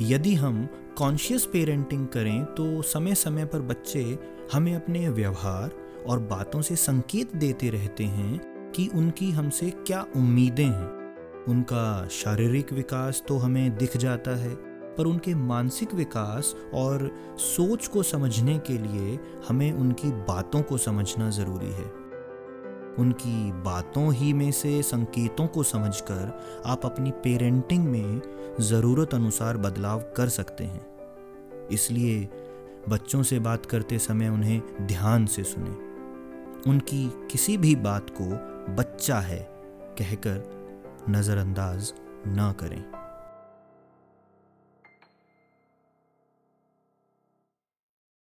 यदि हम conscious parenting करें तो समय समय पर बच्चे हमें अपने व्यवहार और बातों से संकेत देते रहते हैं कि उनकी हमसे क्या उम्मीदें हैं। उनका शारीरिक विकास तो हमें दिख जाता है, पर उनके मानसिक विकास और सोच को समझने के लिए हमें उनकी बातों को समझना ज़रूरी है। उनकी बातों ही में से संकेतों को समझकर आप अपनी पेरेंटिंग में ज़रूरत अनुसार बदलाव कर सकते हैं। इसलिए बच्चों से बात करते समय उन्हें ध्यान से सुने। उनकी किसी भी बात को बच्चा है कहकर नज़रअंदाज ना करें।